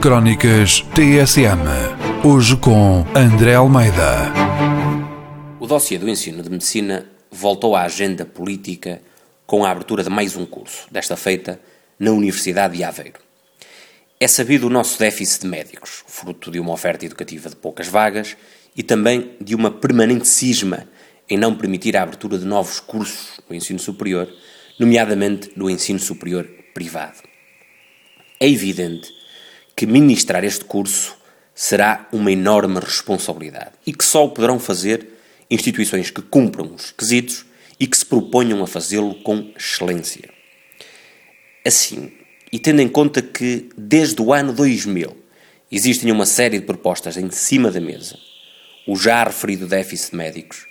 Crónicas TSM. Hoje com André Almeida. O dossiê do ensino de medicina voltou à agenda política com a abertura de mais um curso, desta feita na Universidade de Aveiro. É sabido o nosso déficit de médicos, fruto de uma oferta educativa de poucas vagas e também de uma permanente cisma em não permitir a abertura de novos cursos no ensino superior, nomeadamente no ensino superior privado. É evidente que ministrar este curso será uma enorme responsabilidade e que só o poderão fazer instituições que cumpram os requisitos e que se proponham a fazê-lo com excelência. Assim, e tendo em conta que desde o ano 2000 existem uma série de propostas em cima da mesa, o já referido déficit de médicos,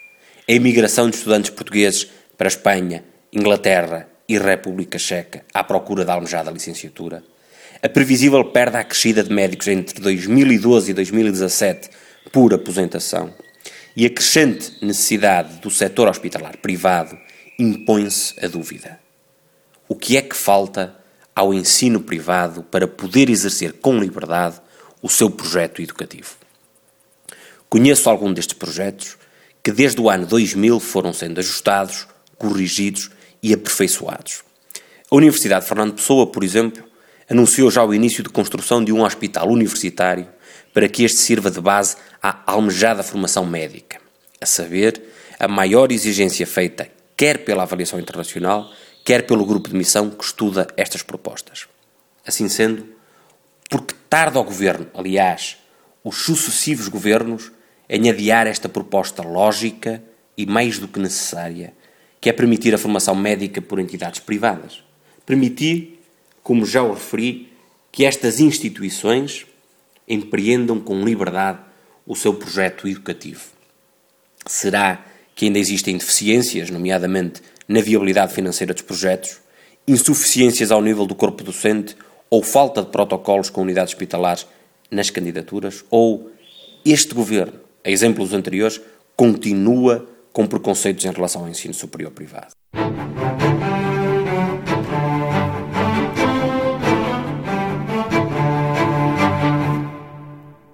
a imigração de estudantes portugueses para a Espanha, Inglaterra e República Checa à procura da almejada licenciatura, a previsível perda acrescida de médicos entre 2012 e 2017 por aposentação e a crescente necessidade do setor hospitalar privado impõe-se a dúvida. O que é que falta ao ensino privado para poder exercer com liberdade o seu projeto educativo? Conheço algum destes projetos que desde o ano 2000 foram sendo ajustados, corrigidos e aperfeiçoados. A Universidade de Fernando Pessoa, por exemplo, anunciou já o início de construção de um hospital universitário para que este sirva de base à almejada formação médica, a saber, a maior exigência feita quer pela avaliação internacional, quer pelo grupo de missão que estuda estas propostas. Assim sendo, porque tarda o governo, aliás, os sucessivos governos, em adiar esta proposta lógica e mais do que necessária, que é permitir a formação médica por entidades privadas. Permitir como já o referi, que estas instituições empreendam com liberdade o seu projeto educativo. Será que ainda existem deficiências, nomeadamente na viabilidade financeira dos projetos, insuficiências ao nível do corpo docente ou falta de protocolos com unidades hospitalares nas candidaturas? Ou este governo, a exemplo dos anteriores, continua com preconceitos em relação ao ensino superior privado?